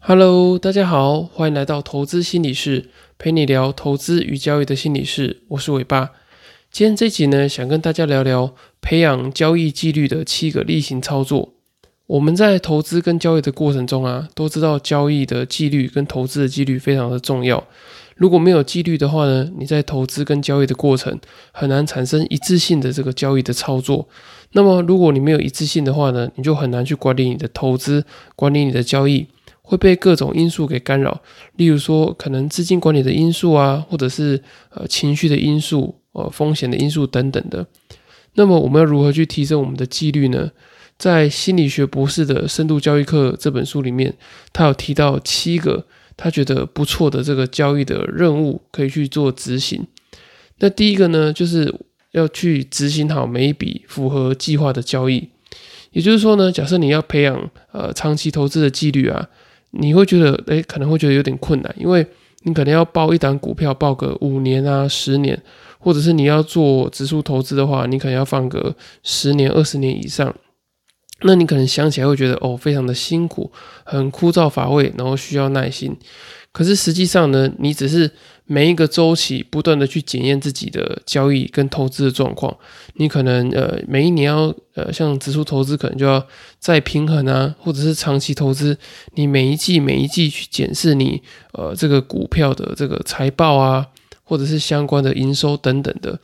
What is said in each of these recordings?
Hello，大家好，欢迎来到投资心理室，陪你聊投资与交易的心理室。我是伟爸。今天这集呢，想跟大家聊聊培养交易纪律的七个例行操作。我们在投资跟交易的过程中啊，都知道交易的纪律跟投资的纪律非常的重要。如果没有纪律的话呢，你在投资跟交易的过程很难产生一致性的这个交易的操作。那么，如果你没有一致性的话呢，你就很难去管理你的投资，管理你的交易。会被各种因素给干扰，例如说可能资金管理的因素啊，或者是呃情绪的因素、呃风险的因素等等的。那么我们要如何去提升我们的纪律呢？在心理学博士的深度交易课这本书里面，他有提到七个他觉得不错的这个交易的任务可以去做执行。那第一个呢，就是要去执行好每一笔符合计划的交易。也就是说呢，假设你要培养呃长期投资的纪律啊。你会觉得，诶，可能会觉得有点困难，因为你可能要报一档股票，报个五年啊、十年，或者是你要做指数投资的话，你可能要放个十年、二十年以上。那你可能想起来会觉得，哦，非常的辛苦，很枯燥乏味，然后需要耐心。可是实际上呢，你只是每一个周期不断的去检验自己的交易跟投资的状况。你可能呃每一年要呃像指数投资可能就要再平衡啊，或者是长期投资，你每一季每一季去检视你呃这个股票的这个财报啊，或者是相关的营收等等的。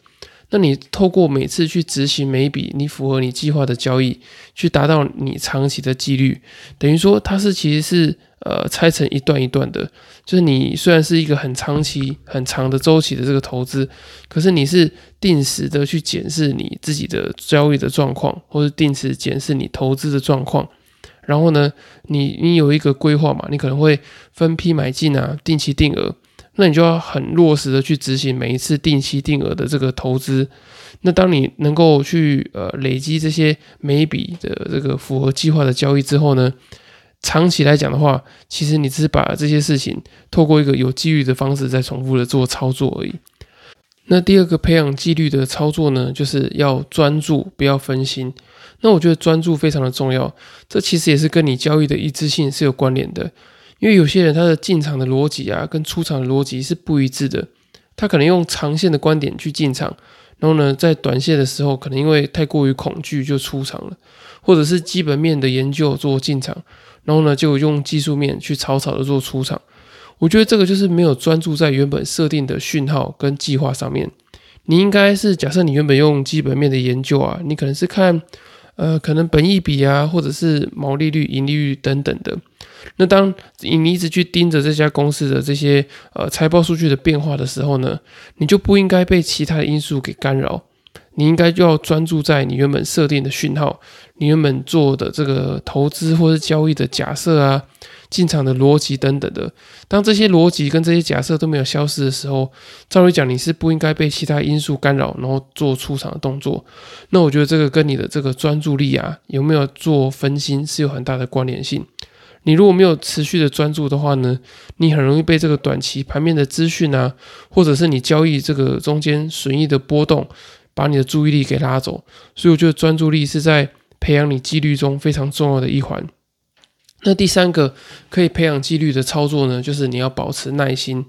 那你透过每次去执行每一笔你符合你计划的交易，去达到你长期的纪律，等于说它是其实是呃拆成一段一段的，就是你虽然是一个很长期很长的周期的这个投资，可是你是定时的去检视你自己的交易的状况，或者定时检视你投资的状况，然后呢，你你有一个规划嘛，你可能会分批买进啊，定期定额。那你就要很落实的去执行每一次定期定额的这个投资。那当你能够去呃累积这些每一笔的这个符合计划的交易之后呢，长期来讲的话，其实你只是把这些事情透过一个有纪律的方式在重复的做操作而已。那第二个培养纪律的操作呢，就是要专注，不要分心。那我觉得专注非常的重要，这其实也是跟你交易的一致性是有关联的。因为有些人他的进场的逻辑啊，跟出场的逻辑是不一致的。他可能用长线的观点去进场，然后呢，在短线的时候，可能因为太过于恐惧就出场了，或者是基本面的研究做进场，然后呢，就用技术面去草草的做出场。我觉得这个就是没有专注在原本设定的讯号跟计划上面。你应该是假设你原本用基本面的研究啊，你可能是看呃，可能本益比啊，或者是毛利率、盈利率等等的。那当你一直去盯着这家公司的这些呃财报数据的变化的时候呢，你就不应该被其他的因素给干扰，你应该就要专注在你原本设定的讯号，你原本做的这个投资或是交易的假设啊，进场的逻辑等等的。当这些逻辑跟这些假设都没有消失的时候，照理讲你是不应该被其他因素干扰，然后做出场的动作。那我觉得这个跟你的这个专注力啊，有没有做分心是有很大的关联性。你如果没有持续的专注的话呢，你很容易被这个短期盘面的资讯啊，或者是你交易这个中间损益的波动，把你的注意力给拉走。所以我觉得专注力是在培养你纪律中非常重要的一环。那第三个可以培养纪律的操作呢，就是你要保持耐心。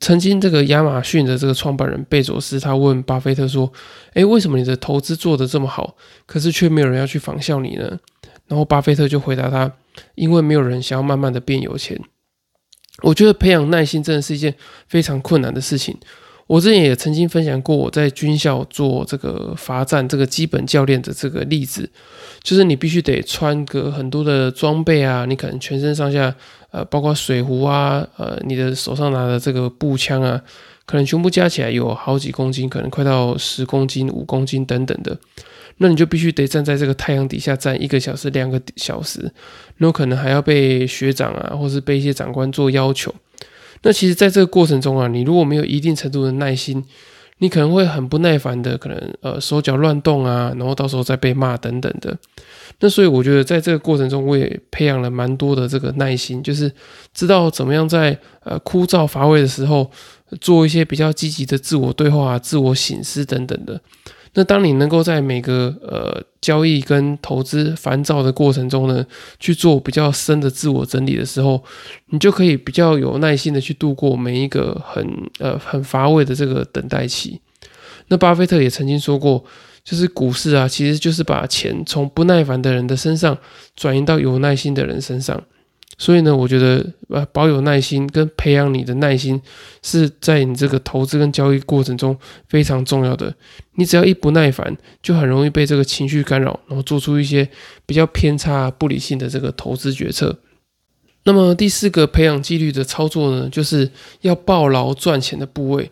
曾经这个亚马逊的这个创办人贝佐斯，他问巴菲特说：“诶，为什么你的投资做得这么好，可是却没有人要去仿效你呢？”然后巴菲特就回答他。因为没有人想要慢慢的变有钱，我觉得培养耐心真的是一件非常困难的事情。我之前也曾经分享过我在军校做这个罚站这个基本教练的这个例子，就是你必须得穿个很多的装备啊，你可能全身上下呃，包括水壶啊，呃，你的手上拿的这个步枪啊，可能全部加起来有好几公斤，可能快到十公斤、五公斤等等的。那你就必须得站在这个太阳底下站一个小时、两个小时，那可能还要被学长啊，或是被一些长官做要求。那其实，在这个过程中啊，你如果没有一定程度的耐心，你可能会很不耐烦的，可能呃手脚乱动啊，然后到时候再被骂等等的。那所以我觉得，在这个过程中，我也培养了蛮多的这个耐心，就是知道怎么样在呃枯燥乏味的时候，做一些比较积极的自我对话、自我醒思等等的。那当你能够在每个呃交易跟投资烦躁的过程中呢，去做比较深的自我整理的时候，你就可以比较有耐心的去度过每一个很呃很乏味的这个等待期。那巴菲特也曾经说过，就是股市啊，其实就是把钱从不耐烦的人的身上转移到有耐心的人身上。所以呢，我觉得呃，保有耐心跟培养你的耐心，是在你这个投资跟交易过程中非常重要的。你只要一不耐烦，就很容易被这个情绪干扰，然后做出一些比较偏差、不理性的这个投资决策。那么第四个培养纪律的操作呢，就是要抱牢赚钱的部位。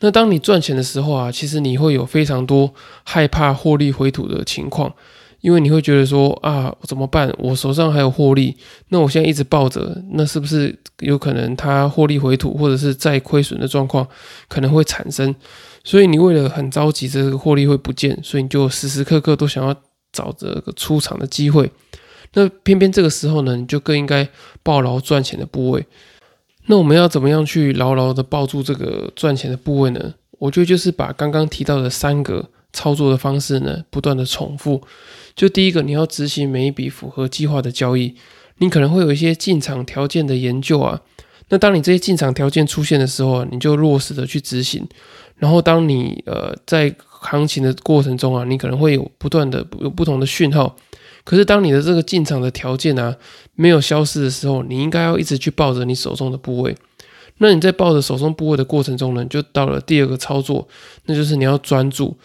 那当你赚钱的时候啊，其实你会有非常多害怕获利回吐的情况。因为你会觉得说啊，怎么办？我手上还有获利，那我现在一直抱着，那是不是有可能它获利回吐，或者是再亏损的状况可能会产生？所以你为了很着急，这个获利会不见，所以你就时时刻刻都想要找这个出场的机会。那偏偏这个时候呢，你就更应该抱牢赚钱的部位。那我们要怎么样去牢牢的抱住这个赚钱的部位呢？我觉得就是把刚刚提到的三个。操作的方式呢，不断的重复。就第一个，你要执行每一笔符合计划的交易，你可能会有一些进场条件的研究啊。那当你这些进场条件出现的时候啊，你就落实的去执行。然后当你呃在行情的过程中啊，你可能会有不断的有不同的讯号。可是当你的这个进场的条件啊没有消失的时候，你应该要一直去抱着你手中的部位。那你在抱着手中部位的过程中呢，就到了第二个操作，那就是你要专注，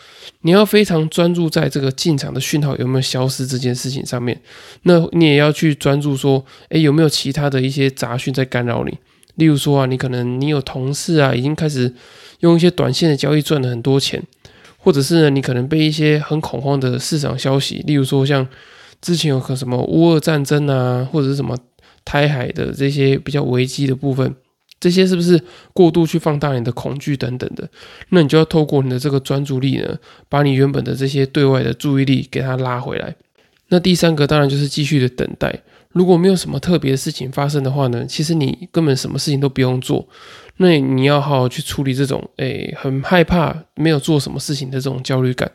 你要非常专注在这个进场的讯号有没有消失这件事情上面。那你也要去专注说，诶，有没有其他的一些杂讯在干扰你？例如说啊，你可能你有同事啊，已经开始用一些短线的交易赚了很多钱，或者是呢，你可能被一些很恐慌的市场消息，例如说像之前有个什么乌俄战争啊，或者是什么台海的这些比较危机的部分。这些是不是过度去放大你的恐惧等等的？那你就要透过你的这个专注力呢，把你原本的这些对外的注意力给它拉回来。那第三个当然就是继续的等待。如果没有什么特别的事情发生的话呢，其实你根本什么事情都不用做。那你要好好去处理这种诶很害怕没有做什么事情的这种焦虑感。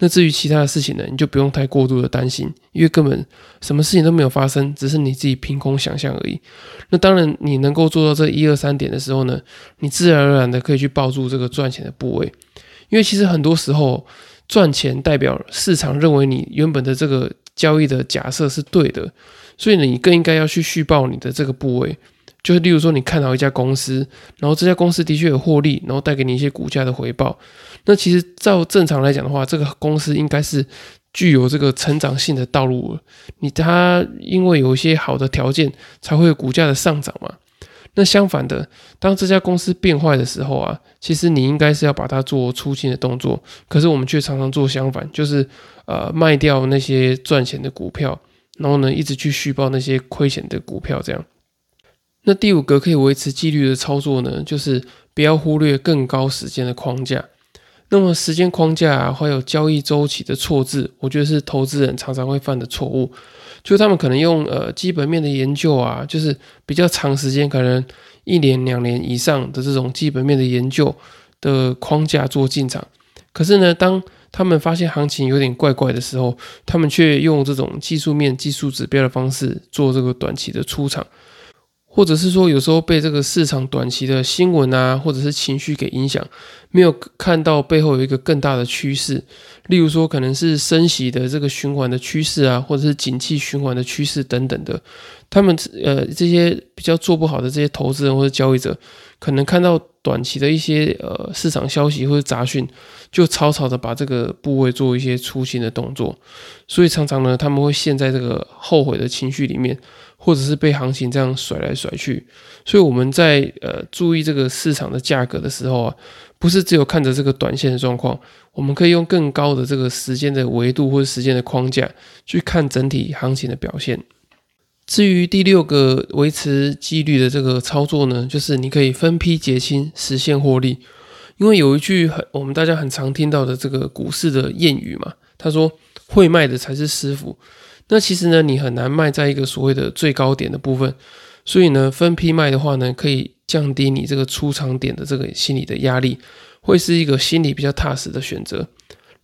那至于其他的事情呢，你就不用太过度的担心，因为根本什么事情都没有发生，只是你自己凭空想象而已。那当然，你能够做到这一二三点的时候呢，你自然而然的可以去抱住这个赚钱的部位，因为其实很多时候赚钱代表市场认为你原本的这个交易的假设是对的，所以呢，你更应该要去续报你的这个部位。就是例如说，你看好一家公司，然后这家公司的确有获利，然后带给你一些股价的回报。那其实照正常来讲的话，这个公司应该是具有这个成长性的道路。你它因为有一些好的条件，才会有股价的上涨嘛。那相反的，当这家公司变坏的时候啊，其实你应该是要把它做出清的动作。可是我们却常常做相反，就是呃卖掉那些赚钱的股票，然后呢一直去续报那些亏钱的股票，这样。那第五个可以维持纪律的操作呢，就是不要忽略更高时间的框架。那么时间框架啊，还有交易周期的错字，我觉得是投资人常常会犯的错误。就他们可能用呃基本面的研究啊，就是比较长时间，可能一年两年以上的这种基本面的研究的框架做进场。可是呢，当他们发现行情有点怪怪的时候，他们却用这种技术面、技术指标的方式做这个短期的出场。或者是说，有时候被这个市场短期的新闻啊，或者是情绪给影响，没有看到背后有一个更大的趋势。例如说，可能是升息的这个循环的趋势啊，或者是景气循环的趋势等等的。他们呃这些比较做不好的这些投资人或者交易者，可能看到短期的一些呃市场消息或者杂讯，就草草的把这个部位做一些出新的动作。所以常常呢，他们会陷在这个后悔的情绪里面。或者是被行情这样甩来甩去，所以我们在呃注意这个市场的价格的时候啊，不是只有看着这个短线的状况，我们可以用更高的这个时间的维度或者时间的框架去看整体行情的表现。至于第六个维持纪律的这个操作呢，就是你可以分批结清，实现获利。因为有一句很我们大家很常听到的这个股市的谚语嘛，他说会卖的才是师傅。那其实呢，你很难卖在一个所谓的最高点的部分，所以呢，分批卖的话呢，可以降低你这个出场点的这个心理的压力，会是一个心理比较踏实的选择。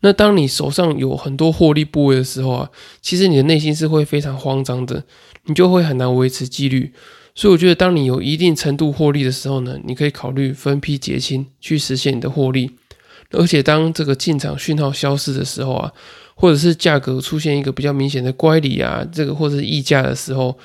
那当你手上有很多获利部位的时候啊，其实你的内心是会非常慌张的，你就会很难维持纪律。所以我觉得，当你有一定程度获利的时候呢，你可以考虑分批结清，去实现你的获利。而且当这个进场讯号消失的时候啊，或者是价格出现一个比较明显的乖离啊，这个或者是溢价的时候，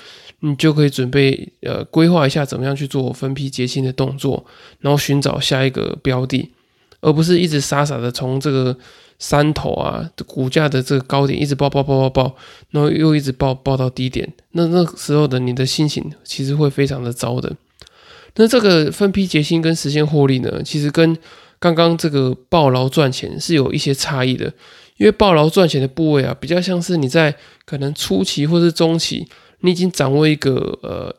你就可以准备呃规划一下怎么样去做分批结清的动作，然后寻找下一个标的，而不是一直傻傻的从这个山头啊股价的这个高点一直爆爆爆爆爆，然后又一直爆爆到低点，那那时候的你的心情其实会非常的糟的。那这个分批结清跟实现获利呢，其实跟刚刚这个暴劳赚钱是有一些差异的，因为暴劳赚钱的部位啊，比较像是你在可能初期或是中期，你已经掌握一个呃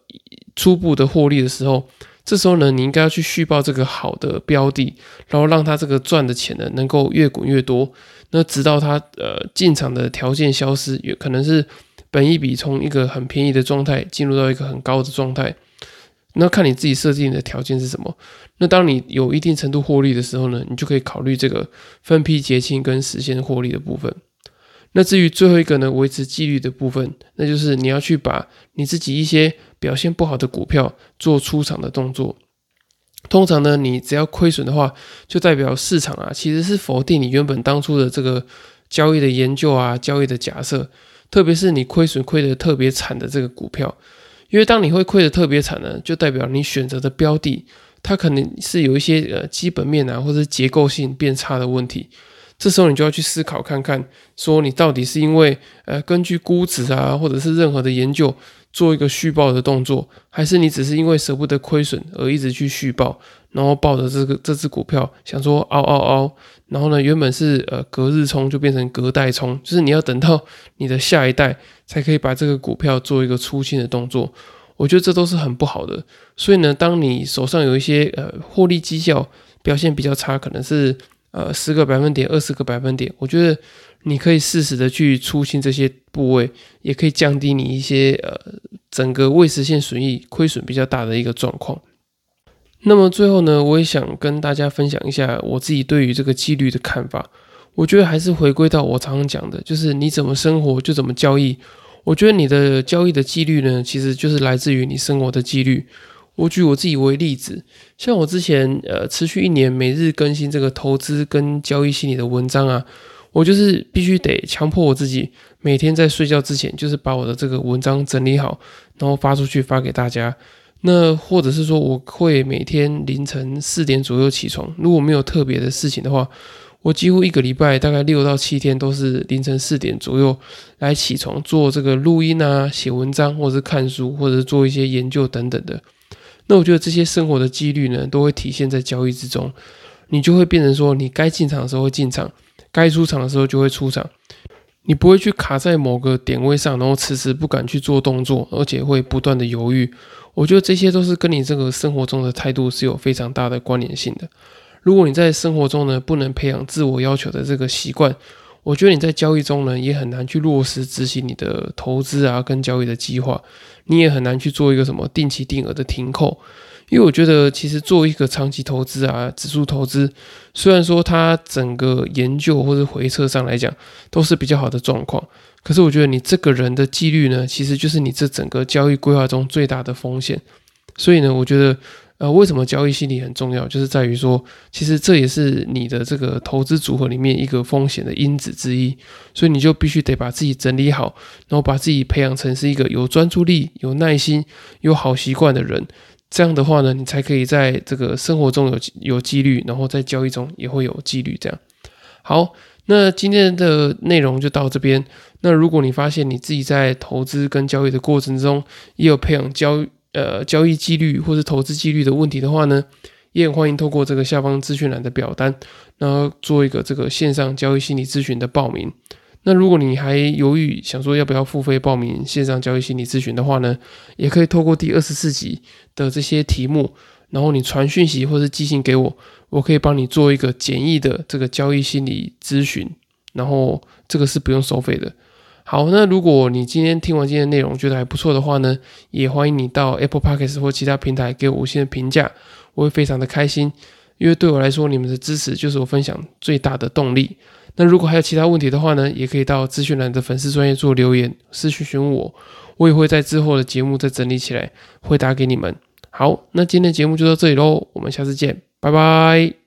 初步的获利的时候，这时候呢，你应该要去续报这个好的标的，然后让它这个赚的钱呢能够越滚越多，那直到它呃进场的条件消失，也可能是本一笔从一个很便宜的状态进入到一个很高的状态。那看你自己设定的条件是什么。那当你有一定程度获利的时候呢，你就可以考虑这个分批结清跟实现获利的部分。那至于最后一个呢，维持纪律的部分，那就是你要去把你自己一些表现不好的股票做出场的动作。通常呢，你只要亏损的话，就代表市场啊其实是否定你原本当初的这个交易的研究啊、交易的假设，特别是你亏损亏得特别惨的这个股票。因为当你会亏的特别惨呢，就代表你选择的标的，它可能是有一些呃基本面啊，或者结构性变差的问题。这时候你就要去思考看看，说你到底是因为呃根据估值啊，或者是任何的研究做一个续报的动作，还是你只是因为舍不得亏损而一直去续报，然后抱着这个这只股票想说嗷嗷嗷。然后呢，原本是呃隔日冲，就变成隔代冲，就是你要等到 你的下一代才可以把这个股票做一个出清的动作。我觉得这都是很不好的。所以呢，当你手上有一些呃获利绩效表现比较差，可能是呃十个百分点、二十个百分点，我觉得你可以适时的去出清这些部位，也可以降低你一些呃整个未实现损益亏损比较大的一个状况。那么最后呢，我也想跟大家分享一下我自己对于这个纪律的看法。我觉得还是回归到我常常讲的，就是你怎么生活就怎么交易。我觉得你的交易的纪律呢，其实就是来自于你生活的纪律。我举我自己为例子，像我之前呃持续一年每日更新这个投资跟交易心理的文章啊，我就是必须得强迫我自己每天在睡觉之前，就是把我的这个文章整理好，然后发出去发给大家。那或者是说，我会每天凌晨四点左右起床。如果没有特别的事情的话，我几乎一个礼拜大概六到七天都是凌晨四点左右来起床做这个录音啊、写文章，或者是看书，或者做一些研究等等的。那我觉得这些生活的纪律呢，都会体现在交易之中。你就会变成说，你该进场的时候会进场，该出场的时候就会出场。你不会去卡在某个点位上，然后迟迟不敢去做动作，而且会不断的犹豫。我觉得这些都是跟你这个生活中的态度是有非常大的关联性的。如果你在生活中呢不能培养自我要求的这个习惯，我觉得你在交易中呢也很难去落实执行你的投资啊跟交易的计划，你也很难去做一个什么定期定额的停扣。因为我觉得其实做一个长期投资啊，指数投资，虽然说它整个研究或者回测上来讲都是比较好的状况。可是我觉得你这个人的纪律呢，其实就是你这整个交易规划中最大的风险。所以呢，我觉得，呃，为什么交易心理很重要，就是在于说，其实这也是你的这个投资组合里面一个风险的因子之一。所以你就必须得把自己整理好，然后把自己培养成是一个有专注力、有耐心、有好习惯的人。这样的话呢，你才可以在这个生活中有有纪律，然后在交易中也会有纪律。这样，好。那今天的内容就到这边。那如果你发现你自己在投资跟交易的过程中，也有培养交呃交易纪律或者投资纪律的问题的话呢，也很欢迎透过这个下方资讯栏的表单，然后做一个这个线上交易心理咨询的报名。那如果你还犹豫想说要不要付费报名线上交易心理咨询的话呢，也可以透过第二十四集的这些题目，然后你传讯息或是寄信给我。我可以帮你做一个简易的这个交易心理咨询，然后这个是不用收费的。好，那如果你今天听完今天的内容觉得还不错的话呢，也欢迎你到 Apple Podcast 或其他平台给我五星的评价，我会非常的开心，因为对我来说，你们的支持就是我分享最大的动力。那如果还有其他问题的话呢，也可以到资讯栏的粉丝专业做留言私信询问我，我也会在之后的节目再整理起来回答给你们。好，那今天的节目就到这里喽，我们下次见，拜拜。